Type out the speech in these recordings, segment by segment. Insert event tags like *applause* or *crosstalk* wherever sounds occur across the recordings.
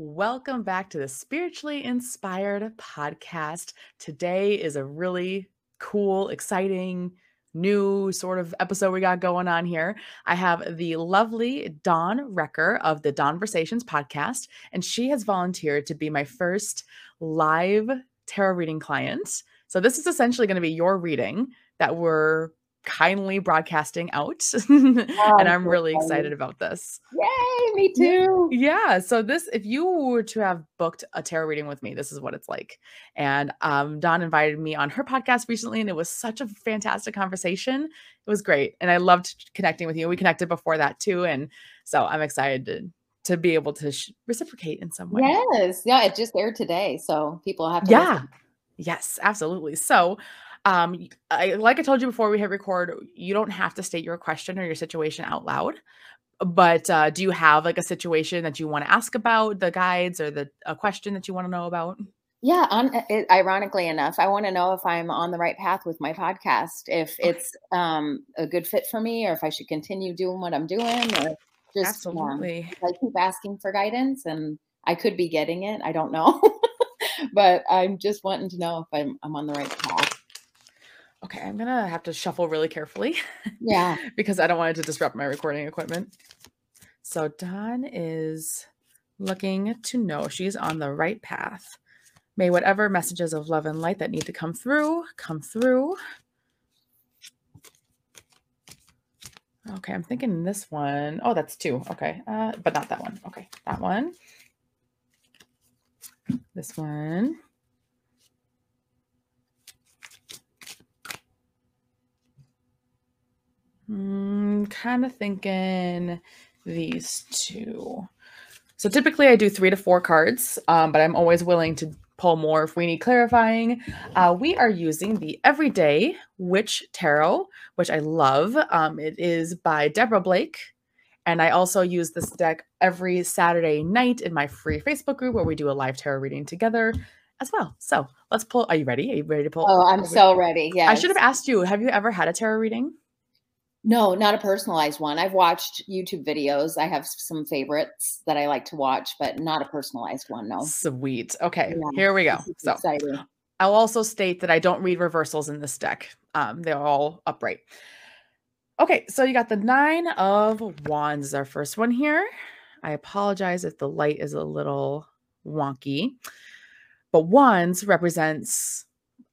Welcome back to the Spiritually Inspired podcast. Today is a really cool, exciting, new sort of episode we got going on here. I have the lovely Dawn Wecker of the Dawnversations podcast, and she has volunteered to be my first live tarot reading client. So, this is essentially going to be your reading that we're kindly broadcasting out. *laughs* and I'm really excited about this. Yay, me too. Yeah. So this, if you were to have booked a tarot reading with me, this is what it's like. And um, Dawn invited me on her podcast recently, and it was such a fantastic conversation. It was great. And I loved connecting with you. We connected before that too. And so I'm excited to to be able to sh- reciprocate in some way. Yes. Yeah, it just aired today. So people have to Yeah. listen. Yes, absolutely. So, um, I, like I told you before we hit record, you don't have to state your question or your situation out loud. But uh, do you have like a situation that you want to ask about the guides or the a question that you want to know about? Yeah, on, it, ironically enough, I want to know if I'm on the right path with my podcast, if it's um, a good fit for me, or if I should continue doing what I'm doing, or just um, I keep asking for guidance, and I could be getting it. I don't know, *laughs* but I'm just wanting to know if I'm I'm on the right path. Okay, I'm gonna have to shuffle really carefully Yeah. *laughs* because I don't want it to disrupt my recording equipment. So Dawn is looking to know she's on the right path. May whatever messages of love and light that need to come through come through. Okay, I'm thinking this one. Oh, that's two. Okay, uh, but not that one. Okay, that one. This one. Mm, kind of thinking these two. So typically I do three to four cards, um, but I'm always willing to pull more if we need clarifying. Uh, we are using the Everyday Witch Tarot, which I love. Um, it is by Deborah Blake. And I also use this deck every Saturday night in my free Facebook group where we do a live tarot reading together as well. So let's pull. Are you ready? Are you ready to pull? Oh, I'm so ready. Yeah. I should have asked you, have you ever had a tarot reading? No, not a personalized one. I've watched YouTube videos. I have some favorites that I like to watch, but not a personalized one. No. Sweet. Okay, Yeah, here we go. So exciting. I'll also state that I don't read reversals in this deck. Um, they're all upright. Okay, so you got the nine of wands is our first one here. I apologize if the light is a little wonky, but wands represents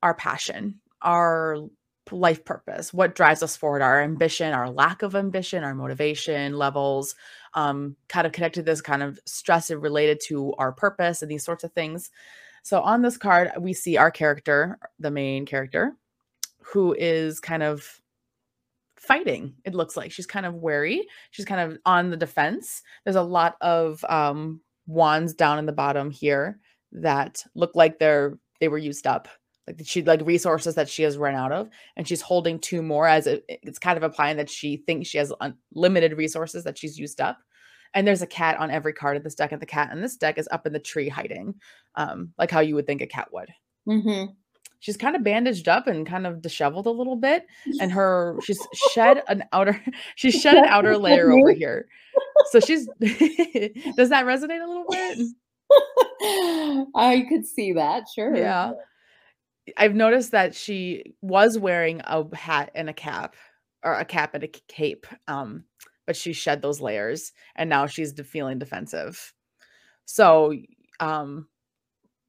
our passion, our life purpose, what drives us forward, our ambition, our lack of ambition, our motivation levels, um, kind of connected to this kind of stress related to our purpose and these sorts of things. So on this card, we see our character, the main character, who is kind of fighting. It looks like she's kind of wary. She's kind of on the defense. There's a lot of um, wands down in the bottom here that look like they're they were used up. Like she like resources that she has run out of, and she's holding two more as it, it's kind of implying that she thinks she has unlimited resources that she's used up. And there's a cat on every card of this deck, and the cat in this deck is up in the tree hiding, um, like how you would think a cat would mm-hmm. she's kind of bandaged up and kind of disheveled a little bit *laughs* and her she's shed an outer *laughs* she's shed an outer layer over *laughs* here so she's does that resonate a little bit I could see that. Sure. yeah i've noticed that she was wearing a hat and a cap or a cap and a cape um but she shed those layers and now she's de- feeling defensive so um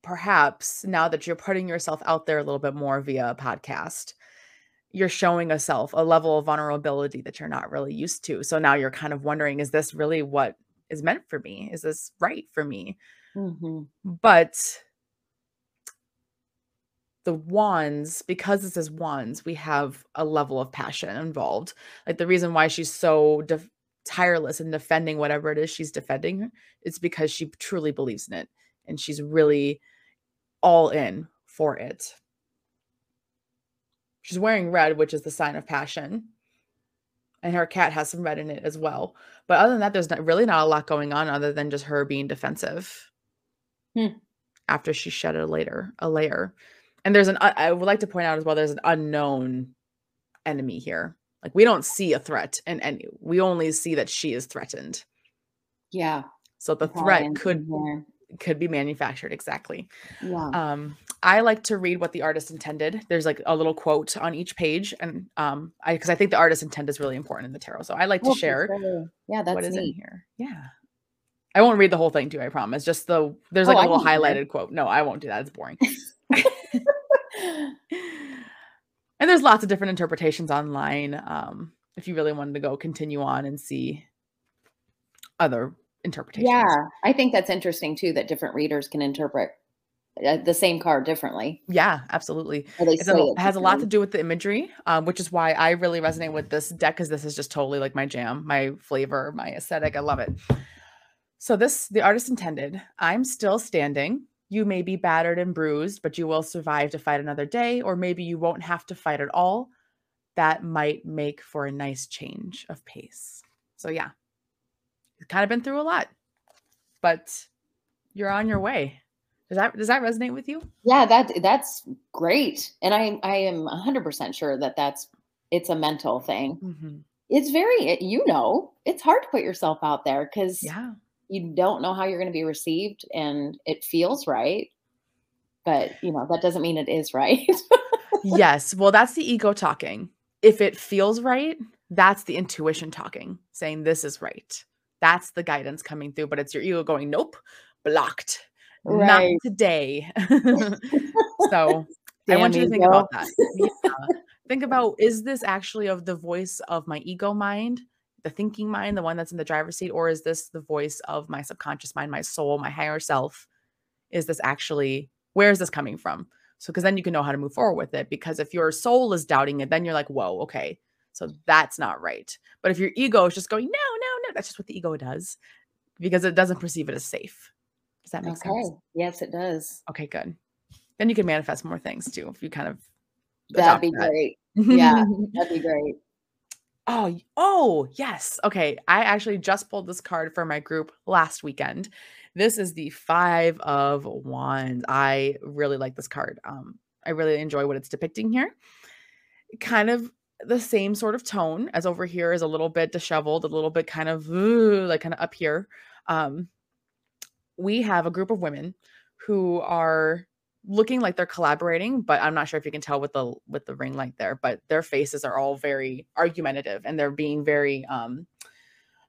perhaps now that you're putting yourself out there a little bit more via a podcast, you're showing a self a level of vulnerability that you're not really used to. So now you're kind of wondering, is this really what is meant for me? Is this right for me? hmm But the wands, because this is wands, we have a level of passion involved. Like the reason why she's so def- tireless in defending whatever it is she's defending it's because she truly believes in it and she's really all in for it. She's wearing red, which is the sign of passion. And her cat has some red in it as well. But other than that, there's not, really not a lot going on other than just her being defensive Hmm. after she shed a later a layer. And there's an I would like to point out as well. There's an unknown enemy here. Like we don't see a threat, and and we only see that she is threatened. Yeah. So the threat thing could could be manufactured exactly. Yeah. Um, I like to read what the artist intended. There's like a little quote on each page, and um, I because I think the artist intent is really important in the tarot. So I like to Oh, share sure. Yeah, that's what is in here. Yeah. I won't read the whole thing too, I promise. Just the there's Oh, like a I little highlighted quote. No, I won't do that. It's boring. *laughs* and there's lots of different interpretations online. Um, if you really wanted to go continue on and see other interpretations. yeah, I think that's interesting too that different readers can interpret uh, the same card differently. Yeah, absolutely. Or they It's say a, it it has a lot to do with the imagery, um, which is why I really resonate with this deck because this is just totally like my jam, my flavor, my aesthetic. I love it. So this, the artist intended. I'm still standing. You may be battered and bruised, but you will survive to fight another day, or maybe you won't have to fight at all. That might make for a nice change of pace. So yeah, you've kind of been through a lot, but you're on your way. Does that does that resonate with you? Yeah, that that's great, and I I am hundred percent sure that that's it's a mental thing. Mm-hmm. It's very you know it's hard to put yourself out there because Yeah. You don't know how you're going to be received, and it feels right, but you know that doesn't mean it is right. *laughs* yes. Well, that's the ego talking. If it feels right, that's the intuition talking, saying this is right. That's the guidance coming through, but it's your ego going, nope, blocked. Not today. *laughs* *laughs* so I want you to think ego. about that. Yeah. think about is this actually of the voice of my ego mind, the thinking mind, the one that's in the driver's seat, or is this the voice of my subconscious mind, my soul, my higher self? Is this actually where is this coming from? So, because then you can know how to move forward with it. Because if your soul is doubting it, then you're like, whoa, okay, so that's not right. But if your ego is just going, no, no, no, that's just what the ego does because it doesn't perceive it as safe. Does that make Okay. sense? Yes, it does. Okay, good. Then you can manifest more things too if you kind of That'd be that. great. Yeah. *laughs* That'd be great. Oh, oh, yes. Okay. I actually just pulled this card for my group last weekend. This is the Five of Wands. I really like this card. Um, I really enjoy what it's depicting here. Kind of the same sort of tone as over here is a little bit disheveled, a little bit kind of like kind of up here. Um, we have a group of women who are looking like they're collaborating, but I'm not sure if you can tell with the with the ring light there, but their faces are all very argumentative and they're being very um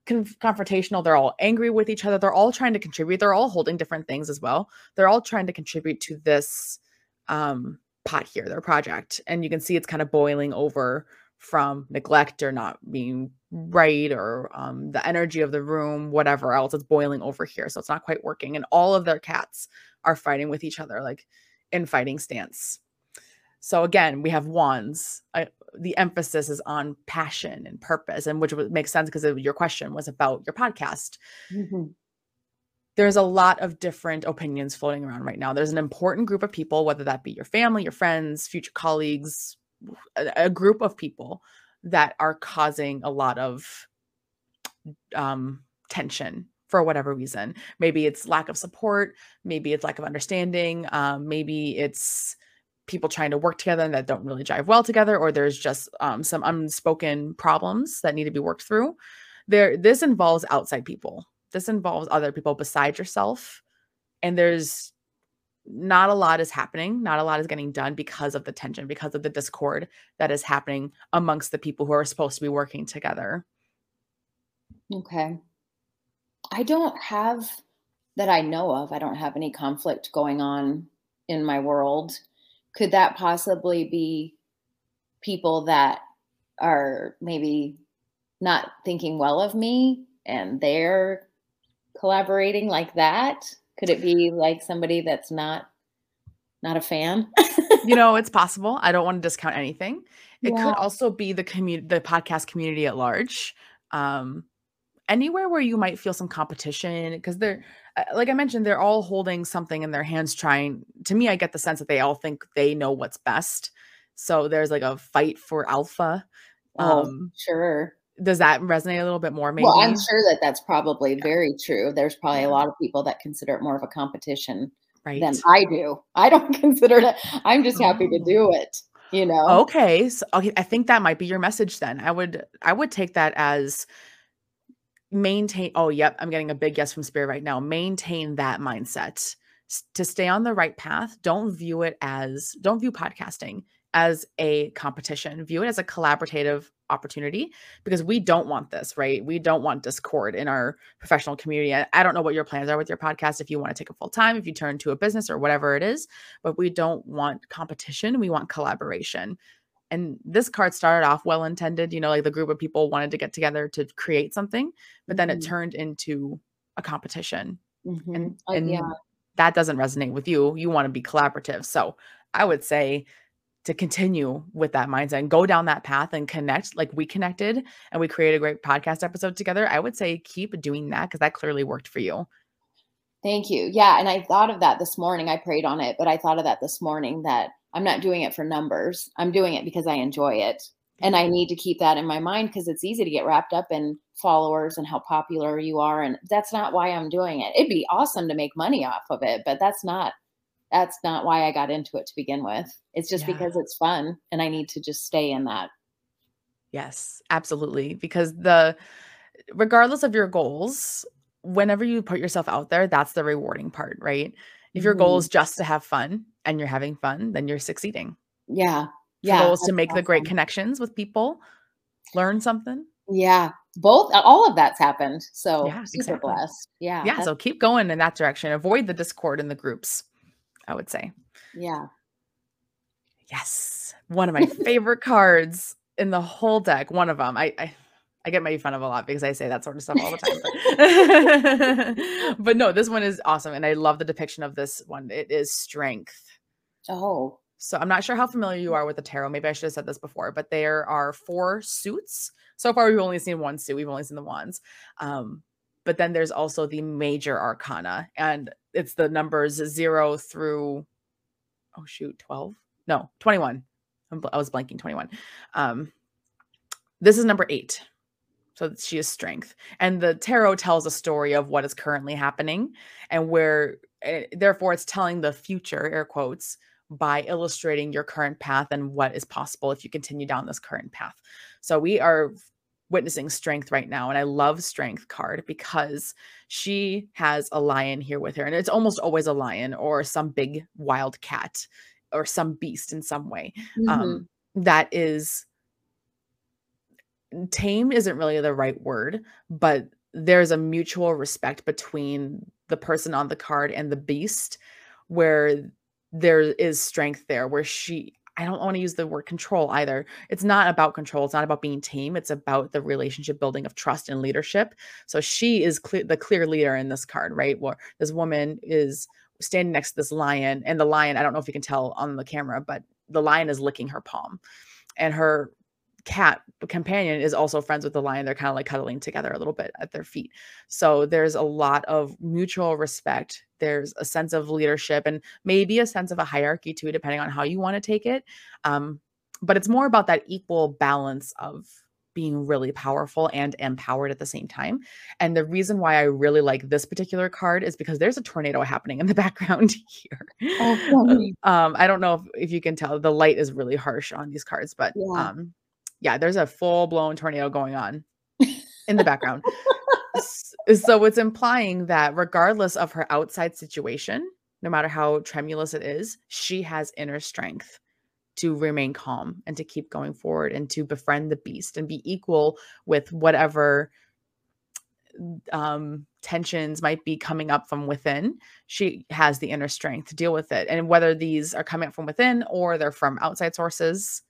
conf- confrontational. They're all angry with each other. They're all trying to contribute. They're all holding different things as well. They're all trying to contribute to this um pot here, their project. And you can see it's kind of boiling over from neglect or not being right or um, the energy of the room, whatever else. It's boiling over here. So it's not quite working. And all of their cats are fighting with each other, like in fighting stance. So again, we have wands. I, the emphasis is on passion and purpose, and which would make sense because your question was about your podcast. Mhm. There's a lot of different opinions floating around right now. There's an important group of people, whether that be your family, your friends, future colleagues, a, a group of people that are causing a lot of um, tension for whatever reason. Maybe it's lack of support, maybe it's lack of understanding, um, maybe it's people trying to work together that don't really jive well together, or there's just um, some unspoken problems that need to be worked through. There, this involves outside people. This involves other people besides yourself, and there's not a lot is happening. Not a lot is getting done because of the tension, because of the discord that is happening amongst the people who are supposed to be working together. Okay. I don't have that I know of. I don't have any conflict going on in my world. Could that possibly be people that are maybe not thinking well of me and they're collaborating like that? Could it be like somebody that's not not a fan? *laughs* you know, it's possible. I don't want to discount anything. It Yeah. could also be the community, the podcast community at large. Um, anywhere where you might feel some competition because they're uh, like i mentioned they're all holding something in their hands trying to me i get the sense that they all think they know what's best so there's like a fight for alpha Oh, um sure. does that resonate a little bit more maybe Well, I'm sure that that's probably very true. There's probably Yeah. a lot of people that consider it more of a competition right than I do. I don't *laughs* consider it. I'm just happy to Oh. do it. You know. okay so okay i think that might be your message then i would i would take that as maintain oh yep i'm getting a big yes from spirit right now maintain that mindset. To stay on the right path don't view it as don't view podcasting as a competition. View it as a collaborative opportunity because we don't want this right? We don't want discord in our professional community. I, I don't know what your plans are with your podcast if you want to take a full time if you turn to a business or whatever it is but we don't want competition we want collaboration and this card started off well intended you know like the group of people wanted to get together to create something but then mm-hmm. it turned into a competition mm-hmm. and, uh, yeah. that doesn't resonate with you you want to be collaborative so i would say to continue with that mindset and go down that path and connect like we connected and we created a great podcast episode together i would say keep doing that because that clearly worked for you thank you yeah and i thought of that this morning i prayed on it but i thought of that this morning that I'm not doing it for numbers. I'm doing it because I enjoy it. And I need to keep that in my mind because it's easy to get wrapped up in followers and how popular you are. And that's not why I'm doing it. It'd be awesome to make money off of it, but that's not that's not why I got into it to begin with. It's just yeah. because it's fun and I need to just stay in that. Yes, absolutely. Because the regardless of your goals, whenever you put yourself out there, that's the rewarding part, right? If your goal mm-hmm. is just to have fun and you're having fun, then you're succeeding. Yeah. Yeah. Your goal is to make awesome. the great connections with people, learn something. Yeah. Both, all of that's happened. So yeah, super exactly. blessed. Yeah. Yeah. So keep going in that direction. Avoid the discord in the groups, I would say. Yeah. Yes. One of my favorite cards in the whole deck. One of them. I, I I get made fun of a lot because I say that sort of stuff all the time. *laughs* But, *laughs* but no, this one is awesome. And I love the depiction of this one. It is strength. Oh. So I'm not sure how familiar you are with the tarot. Maybe I should have said this before, but there are four suits. So far, we've only seen one suit. We've only seen the wands. Um, but then there's also the major arcana, and it's the numbers zero through, oh shoot, 12? No, 21. I was blanking 21. Um, this is number eight. So she is strength. And the tarot tells a story of what is currently happening and where, uh, therefore, it's telling the future, air quotes, by illustrating your current path and what is possible if you continue down this current path. So we are witnessing strength right now. And I love strength card because she has a lion here with her. And it's almost always a lion or some big wild cat or some beast in some way mm-hmm. um, that is tame isn't really the right word, but there's a mutual respect between the person on the card and the beast where there is strength there where she I don't want to use the word control either. It's not about control. It's not about being tame. It's about the relationship building of trust and leadership. So she is the clear leader in this card, right? Where this woman is standing next to this lion, and the lion, I don't know if you can tell on the camera, but the lion is licking her palm. And her cat companion is also friends with the lion. They're kind of like cuddling together a little bit at their feet. So there's a lot of mutual respect. There's a sense of leadership and maybe a sense of a hierarchy too, depending on how you want to take it. Um, but it's more about that equal balance of being really powerful and empowered at the same time. And the reason why I really like this particular card is because there's a tornado happening in the *laughs* background here. Oh, um, I don't know if, if you can tell the light is really harsh on these cards, but yeah. um, yeah, there's a full blown tornado going on in the background. so it's implying that regardless of her outside situation, no matter how tremulous it is, she has inner strength to remain calm and to keep going forward and to befriend the beast and be equal with whatever um, tensions might be coming up from within. She has the inner strength to deal with it. And whether these are coming up from within or they're from outside sources,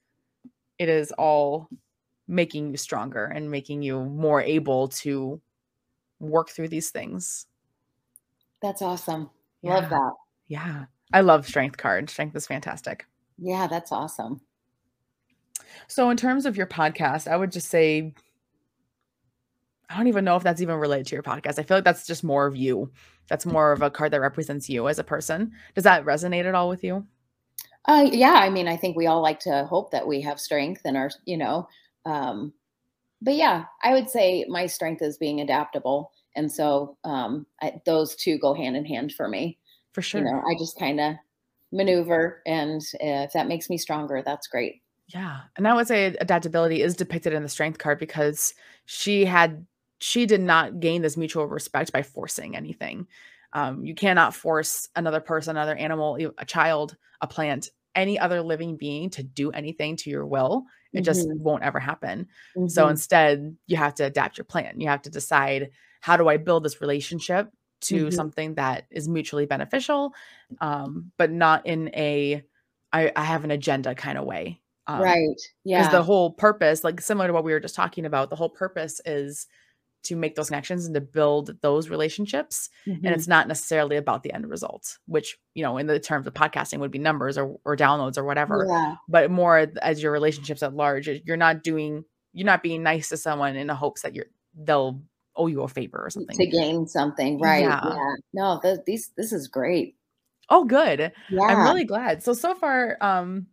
it is all making you stronger and making you more able to work through these things. That's awesome. Yeah. Love that. Yeah. I love strength card. Strength is fantastic. Yeah, that's awesome. So in terms of your podcast, I would just say I don't even know if that's even related to your podcast. I feel like that's just more of you. That's more of a card that represents you as a person. Does that resonate at all with you? Uh, yeah, I mean, I think we all like to hope that we have strength and our, you know, um, but yeah, I would say my strength is being adaptable, and so um, I, those two go hand in hand for me. For sure, you know, I just kind of maneuver, and if that makes me stronger, that's great. Yeah, and I would say adaptability is depicted in the strength card because she had she did not gain this mutual respect by forcing anything. Um, you cannot force another person, another animal, a child, a plant, any other living being to do anything to your will. It just Mhm. won't ever happen. So Mhm. instead, you have to adapt your plan. You have to decide how do I build this relationship to Mhm. something that is mutually beneficial, um, but not in a I, I have an agenda kind of way. Um, Right. Yeah. Because the whole purpose, like similar to what we were just talking about, the whole purpose is to make those connections and to build those relationships. And Mhm. it's not necessarily about the end result, which, you know, in the terms of podcasting would be numbers or, or downloads or whatever, Yeah. but more as your relationships at large. You're not doing, you're not being nice to someone in the hopes that you're, they'll owe you a favor or something. To gain something. Right. Yeah. Yeah. No, th- these this is great. Oh, good. Yeah. I'm really glad. So so far, um,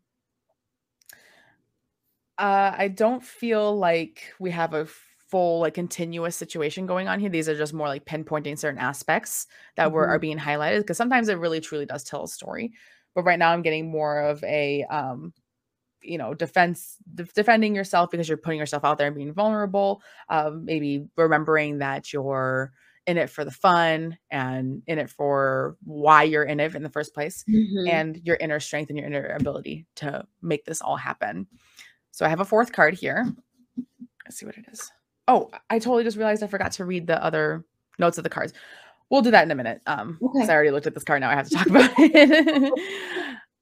uh, I don't feel like we have a full like continuous situation going on here. These are just more like pinpointing certain aspects that were are Mhm. being highlighted because sometimes it really truly does tell a story. But right now, I'm getting more of a um, you know defense def- defending yourself because you're putting yourself out there and being vulnerable. Um, maybe remembering that you're in it for the fun and in it for why you're in it in the first place Mhm. and your inner strength and your inner ability to make this all happen. So I have a fourth card here. Let's see what it is. Oh, I totally just realized I forgot to read the other notes of the cards. We'll do that in a minute. Um, because Okay. I already looked at this card now. I have to talk about *laughs* it.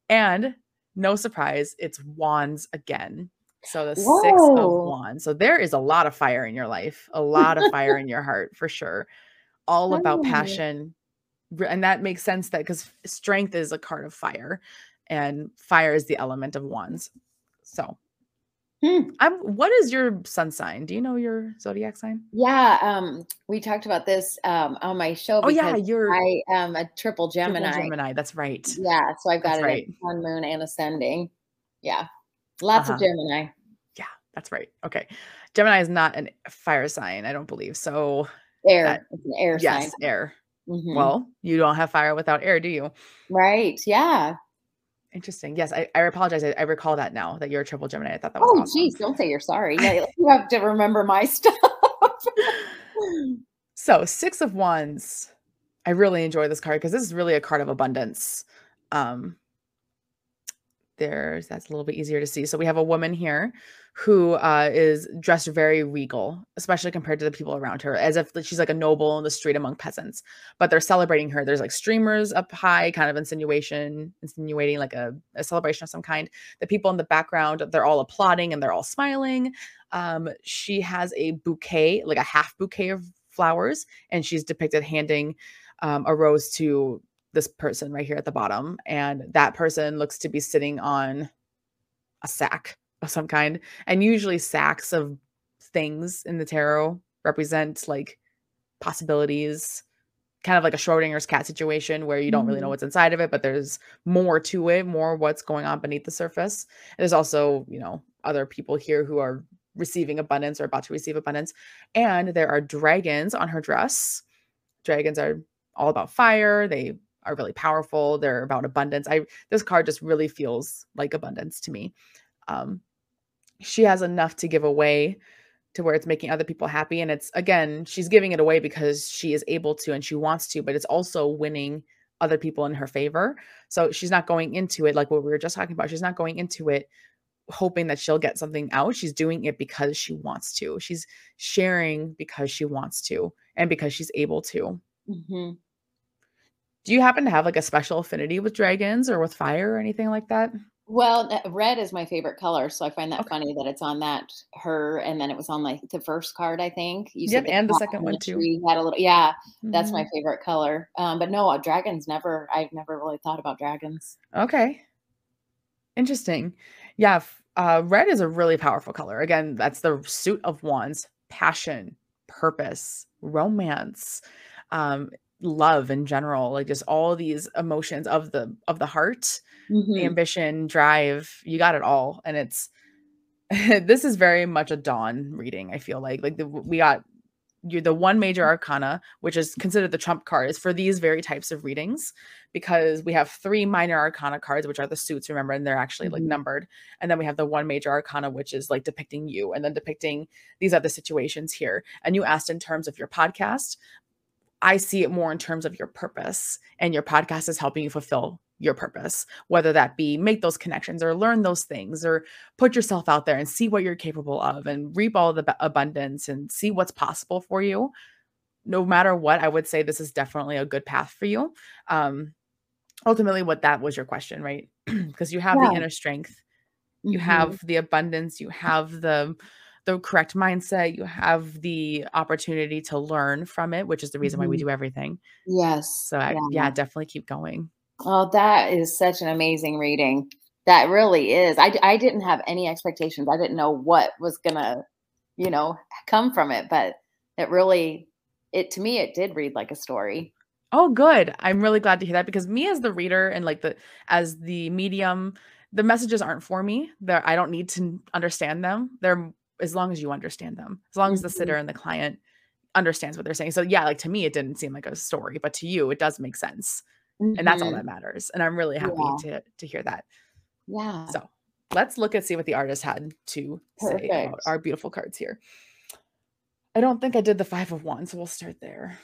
and no surprise, it's wands again. So the six of wands. So there is a lot of fire in your life, a lot of fire in your heart for sure. All about passion. And that makes sense that because strength is a card of fire and fire is the element of wands. So Hmm. I'm what is your sun sign? Do you know your zodiac sign? Yeah. Um, we talked about this um on my show Oh yeah, you're I am a triple triple Gemini. Gemini. That's right. Yeah, so I've got it right. sun, moon, and ascending. Yeah. Lots Uh-huh. of Gemini. Yeah, that's right. Okay. Gemini is not an fire sign, I don't believe. So Air. That- it's an air yes, sign. air. Mhm. Well, you don't have fire without air, do you? right. Yeah. Interesting. Yes, I, I apologize. I, I recall that now that you're a triple Gemini. I thought that was Oh, awesome. geez, don't say you're sorry. Yeah, *laughs* you have to remember my *laughs* stuff. So, Six of Wands. I really enjoy this card because this is really a card of abundance. Um, there's that's a little bit easier to see. So we have a woman here who uh, is dressed very regal, especially compared to the people around her, as if she's like a noble in the street among peasants. But they're celebrating her. There's like streamers up high, kind of insinuation, insinuating like a, a celebration of some kind. The people in the background, they're all applauding and they're all smiling. Um, she has a bouquet, like a half bouquet of flowers, and she's depicted handing um, a rose to this person right here at the bottom. And that person looks to be sitting on a sack of some kind. And usually, sacks of things in the tarot represent like possibilities, kind of like a Schrodinger's cat situation where you don't really know Mhm. what's inside of it, but there's more to it, more what's going on beneath the surface. There's also, you know, other people here who are receiving abundance or about to receive abundance. And there are dragons on her dress. Dragons are all about fire. They are really powerful. They're about abundance. I this card just really feels like abundance to me. Um, she has enough to give away to where it's making other people happy, and it's again she's giving it away because she is able to and she wants to, but it's also winning other people in her favor. So she's not going into it like what we were just talking about. She's not going into it hoping that she'll get something out. She's doing it because she wants to. She's sharing because she wants to and because she's able to. Mhm. Do you happen to have like a special affinity with dragons or with fire or anything like that? Well, red is my favorite color, so I find that Okay. funny that it's on that her, and then it was on like the first card. I think you Yep, and the second on one too. had a little. Yeah, that's Mhm. my favorite color. Um, but no, uh, dragons never. I've never really thought about dragons. Okay. Interesting. Yeah, uh red is a really powerful color. Again, that's the suit of wands, passion, purpose, romance, um love in general, like just all these emotions of the of the heart, Mhm. ambition, drive, you got it all and it's *laughs* this is very much a dawn reading, I feel like. Like the, we got you're the one major arcana, which is considered the trump card, is for these very types of readings because we have three minor arcana cards, which are the suits, remember, and they're actually like Mhm. numbered. And then we have the one major arcana, which is like depicting you and then depicting these other situations here. And you asked in terms of your podcast. I see it more in terms of your purpose, and your podcast is helping you fulfill your purpose, whether that be make those connections or learn those things or put yourself out there and see what you're capable of and reap all the abundance and see what's possible for you. No matter what, I would say this is definitely a good path for you. Um, ultimately, what that was your question, right? *clears throat* Because you have Yeah. the inner strength, you Mhm. have the abundance, you have the the correct mindset, you have the opportunity to learn from it, which is the reason why we Mhm. do everything. Yes. So I, yeah. yeah, definitely keep going. Oh, that is such an amazing reading. That really is. I, I didn't have any expectations. I didn't know what was gonna, you know, come from it, but it really, it to me, it did read like a story. Oh, good. I'm really glad to hear that because me as the reader and like the as the medium, the messages aren't for me. They're I don't need to understand them. They're as long as you understand them, as long as the sitter and the client understands what they're saying. So yeah, like to me, it didn't seem like a story, but to you, it does make sense, and that's all Mhm. that matters. And I'm really happy Yeah. to to hear that. Yeah. So let's look and see what the artist had to say about our beautiful cards here. I don't think I did the five of wands, so we'll start there.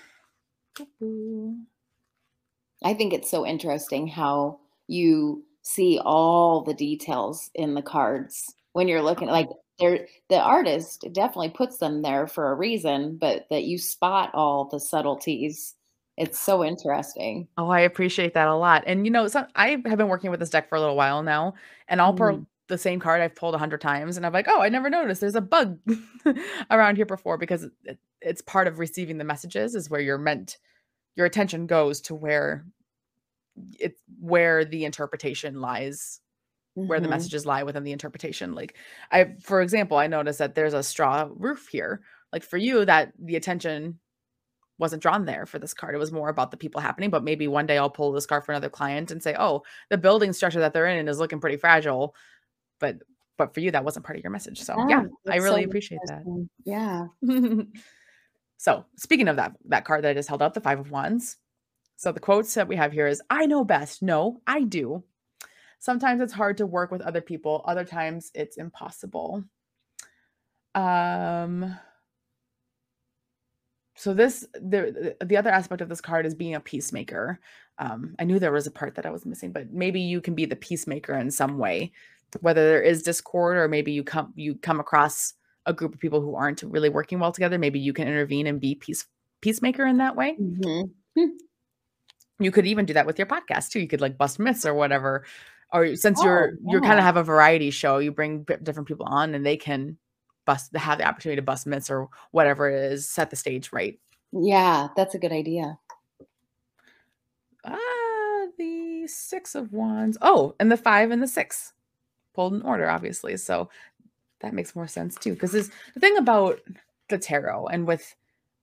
I think it's so interesting how you see all the details in the cards when you're looking like they're the artist definitely puts them there for a reason, but that you spot all the subtleties. It's so interesting. Oh, I appreciate that a lot. And you know, some I have been working with this deck for a little while now, and I'll pull Mm. the same card I've pulled a hundred times, and I'm like, oh, I never noticed there's a bug *laughs* around here before because it, it's part of receiving the messages is where you're meant your attention goes to where it's where the interpretation lies where the Mhm. messages lie within the interpretation. Like I for example, I noticed that there's a straw roof here. Like for you that the attention wasn't drawn there for this card. It was more about the people happening, but maybe one day I'll pull this card for another client and say, "Oh, the building structure that they're in is looking pretty fragile." But but for you that wasn't part of your message. So, yeah, Yeah, I really so appreciate that. Yeah. *laughs* so, speaking of that that card that I just held up, the 5 of wands. So the quotes that we have here is I know best. No, I do. Sometimes it's hard to work with other people, other times it's impossible. Um so this the the other aspect of this card is being a peacemaker. Um I knew there was a part that I was missing, but maybe you can be the peacemaker in some way. Whether there is discord or maybe you come you come across a group of people who aren't really working well together, maybe you can intervene and be peace peacemaker in that way. Mhm. You could even do that with your podcast too. You could like bust myths or whatever. Or since Oh, you're you're kind of have a variety show, you bring different people on and they can bust have the opportunity to bust myths or whatever it is, set the stage right. Yeah, that's a good idea. Ah, the six of wands. Oh, and the five and the six pulled in order, obviously. So that makes more sense too. Because the thing about the tarot and with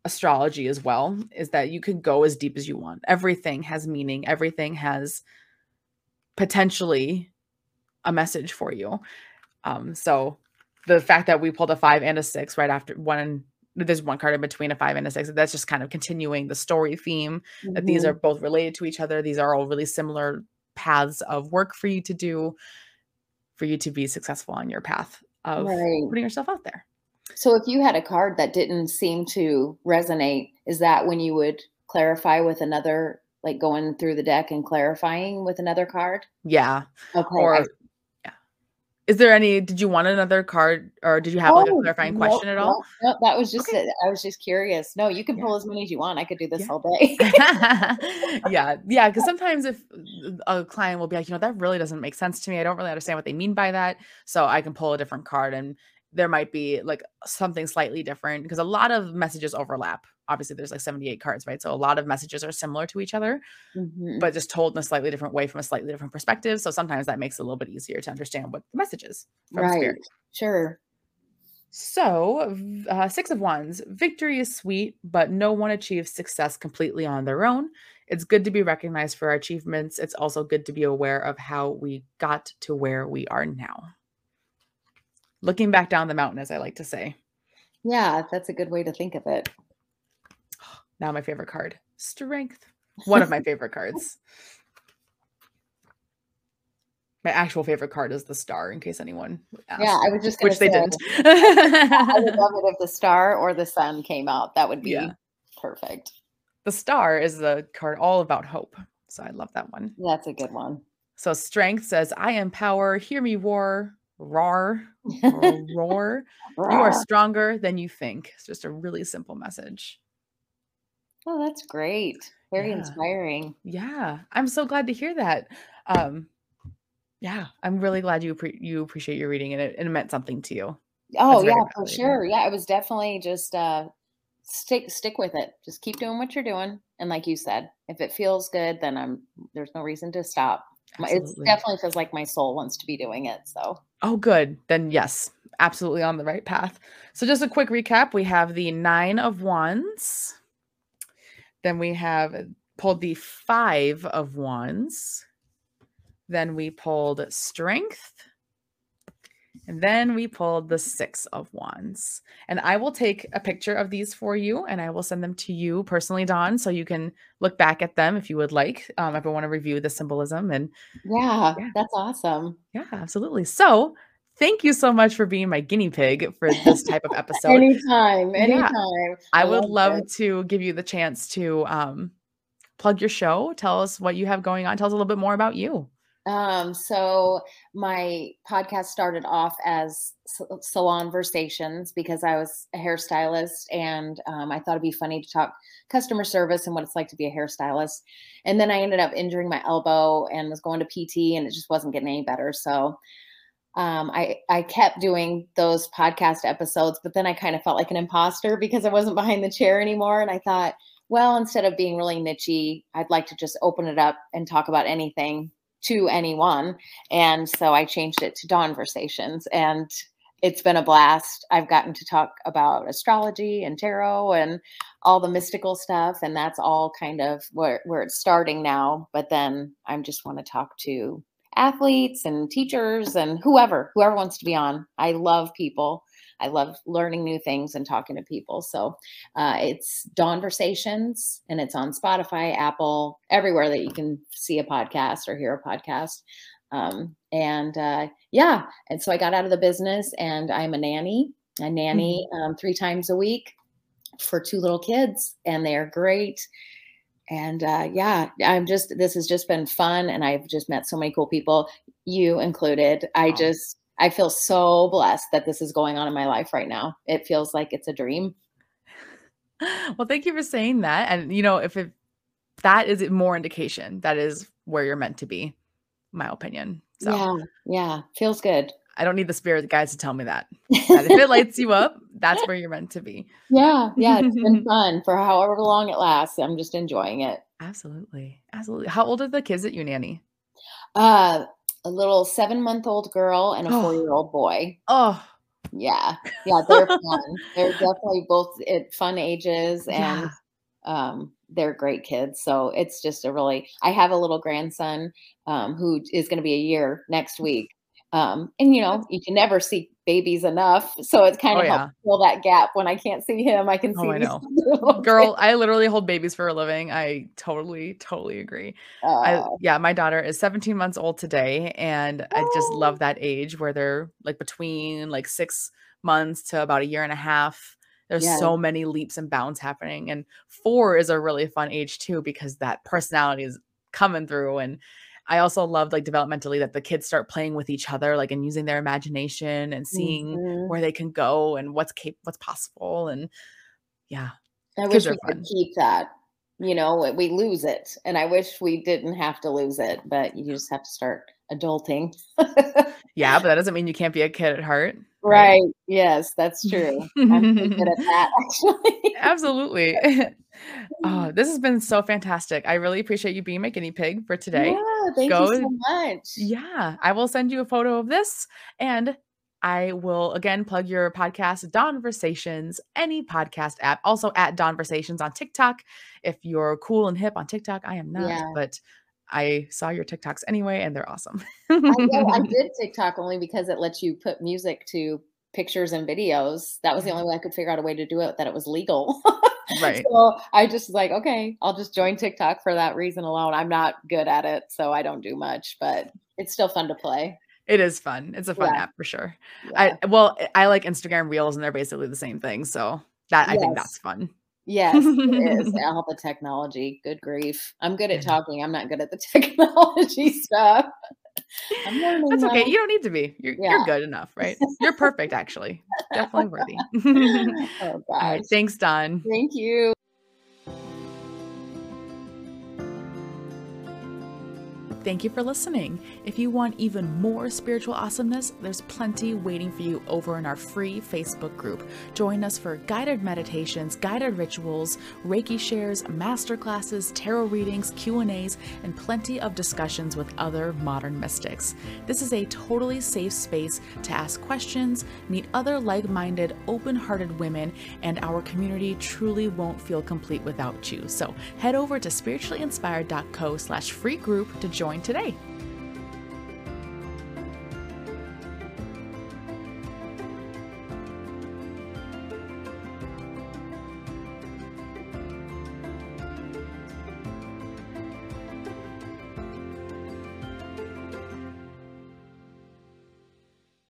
astrology as well is that you can go as deep as you want. Everything has meaning. Everything has potentially a message for you. Um, so the fact that we pulled a five and a six right after one, there's one card in between a five and a six. That's just kind of continuing the story theme that these Mhm. are both related to each other. These are all really similar paths of work for you to do for you to be successful on your path of Right. putting yourself out there. So if you had a card that didn't seem to resonate, is that when you would clarify with another, like going through the deck and clarifying with another card? Yeah. Okay. Or I- yeah. Is there any did you want another card or did you have like a Oh, clarifying no, question at all? No, no, that was just Okay. it. I was just curious. No, you can Yeah. pull as many as you want. I could do this Yeah. all day. *laughs* *laughs* yeah, yeah. Because sometimes if a client will be like, you know, that really doesn't make sense to me. I don't really understand what they mean by that. So I can pull a different card and there might be like something slightly different because a lot of messages overlap. Obviously, there's like 78 cards, right? So a lot of messages are similar to each other, Mhm. but just told in a slightly different way from a slightly different perspective. So sometimes that makes it a little bit easier to understand what the message is from Right. spirit. Sure. So, uh, Six of Wands, victory is sweet, but no one achieves success completely on their own. It's good to be recognized for our achievements. It's also good to be aware of how we got to where we are now. Looking back down the mountain, as I like to say. Yeah, that's a good way to think of it. Now my favorite card, strength. One of my *laughs* favorite cards. My actual favorite card is the star, in case anyone asked. Yeah, I was just which they didn't. I would love it if the *laughs* star or the sun came out. That would be Yeah. perfect. the star is the card all about hope. So I love that one. That's a good one. So strength says, I am power, hear me roar, roar, *laughs* roar. You are stronger than you think. It's just a really simple message. Oh, that's great. Very Yeah. inspiring. Yeah, I'm so glad to hear that. Um, yeah, I'm really glad you appre- you appreciate your reading and it, and it meant something to you. Oh yeah, for sure. Yeah, it was definitely just uh stick stick with it. Just keep doing what you're doing. And like you said, if it feels good, then I'm there's no reason to stop. It definitely feels like my soul wants to be doing it. So Oh, good. Then yes, absolutely on the right path. So just a quick recap: we have the nine of wands. Then we have pulled the five of wands. Then we pulled strength. And then we pulled the six of wands. And I will take a picture of these for you and I will send them to you personally, Dawn, so you can look back at them if you would like. Um, if I want to review the symbolism and yeah, Yeah. that's awesome. yeah, absolutely. So, thank you so much for being my guinea pig for this type of *laughs* episode. anytime, Yeah. anytime. I would love love to give you the chance to um, plug your show. Tell us what you have going on. Tell us a little bit more about you. Um, so my podcast started off as salon versations because I was a hairstylist and um, I thought it'd be funny to talk customer service and what it's like to be a hairstylist. And then I ended up injuring my elbow and was going to PT and it just wasn't getting any better. So um, I I kept doing those podcast episodes, but then I kind of felt like an imposter because I wasn't behind the chair anymore. And I thought, well, instead of being really nichey, I'd like to just open it up and talk about anything to anyone. And so I changed it to Dawnversations. And it's been a blast. I've gotten to talk about astrology and tarot and all the mystical stuff. And that's all kind of where, where it's starting now. But then I just want to talk to athletes and teachers and whoever, whoever wants to be on. I love people. I love learning new things and talking to people. So uh, it's Dawnversations and it's on Spotify, Apple, everywhere that you can see a podcast or hear a podcast. Um, and uh, yeah, and so I got out of the business and I'm a nanny, a nanny um, three times a week for two little kids, and they are great. And uh, yeah, I'm just, this has just been fun. And I've just met so many cool people, you included. I Wow. just, I feel so blessed that this is going on in my life right now. It feels like it's a dream. Well, thank you for saying that. And you know, if it that is more indication that is where you're meant to be, my opinion. So Yeah, yeah, feels good. I don't need the spirit guides to tell me that. That if it lights you up, that's where you're meant to be. *laughs* yeah, yeah, it's been *laughs* fun for however long it lasts. I'm just enjoying it. Absolutely. Absolutely. How old are the kids that you nanny? Uh, a little seven month old girl and a Oh. four year old boy. Oh, Yeah, yeah, they're *laughs* fun. they're definitely both at fun ages and yeah. um, they're great kids. So it's just a really. I have a little grandson um, who is going to be a year next week, um, and you know you can never see babies enough, so it's kind Oh, of yeah. helps fill that gap. When I can't see him, I can see Oh, I know. *laughs* *laughs* Girl, I literally hold babies for a living. I totally, totally agree. kids. I Oh, yeah, my daughter is 17 months old today, and I just Oh. love that age where they're like between like six months to about a year and a half. There's so many leaps and bounds happening, and four is a really fun age too because that personality is coming through. And I also love like developmentally that the kids start playing with each other, like and using their imagination and seeing mhm. where they can go and what's cap- what's possible. And yeah, I wish we could keep that. You know, we lose it, and I wish we didn't have to lose it. But you just have to start adulting. *laughs* yeah, but that doesn't mean you can't be a kid at heart. right? Yes, that's true. I'm good at *laughs* that, actually. Absolutely. *laughs* oh, this has been so fantastic. I really appreciate you being my guinea pig for today. Yeah, thank Go- you so much. Yeah, I will send you a photo of this and I will again plug your podcast, Dawnversations, any podcast app. Also at Dawnversations on TikTok. If you're cool and hip on TikTok, I am not, Yeah. but I saw your TikToks anyway, and they're awesome. I know I *laughs* did TikTok only because it lets you put music to pictures and videos. That was the mm. only way I could figure out a way to do it that it was legal. *laughs* Right. So I just like, okay, I'll just join TikTok for that reason alone. I'm not good at it, so I don't do much, but it's still fun to play. It is fun. It's a fun Yeah. app for sure. Yeah. I well, I like Instagram Reels and they're basically the same thing. So that I think that's fun. Yes, it is. *laughs* All the technology. Good grief. I'm good at talking. I'm not good at the *laughs* technology stuff. I'm That's okay. though. You don't need to be. You're Yeah. you're good enough, right? You're perfect actually. Definitely worthy. *laughs* Oh gosh. right. Thanks, Dawn. Thank you. Thank you for listening. If you want even more spiritual awesomeness, there's plenty waiting for you over in our free Facebook group. Join us for guided meditations, guided rituals, Reiki shares, masterclasses, tarot readings, Q&As, and plenty of discussions with other modern mystics. This is a totally safe space to ask questions, meet other like-minded, open-hearted women, and our community truly won't feel complete without you. So head over to spirituallyinspired.co slash free group to join today.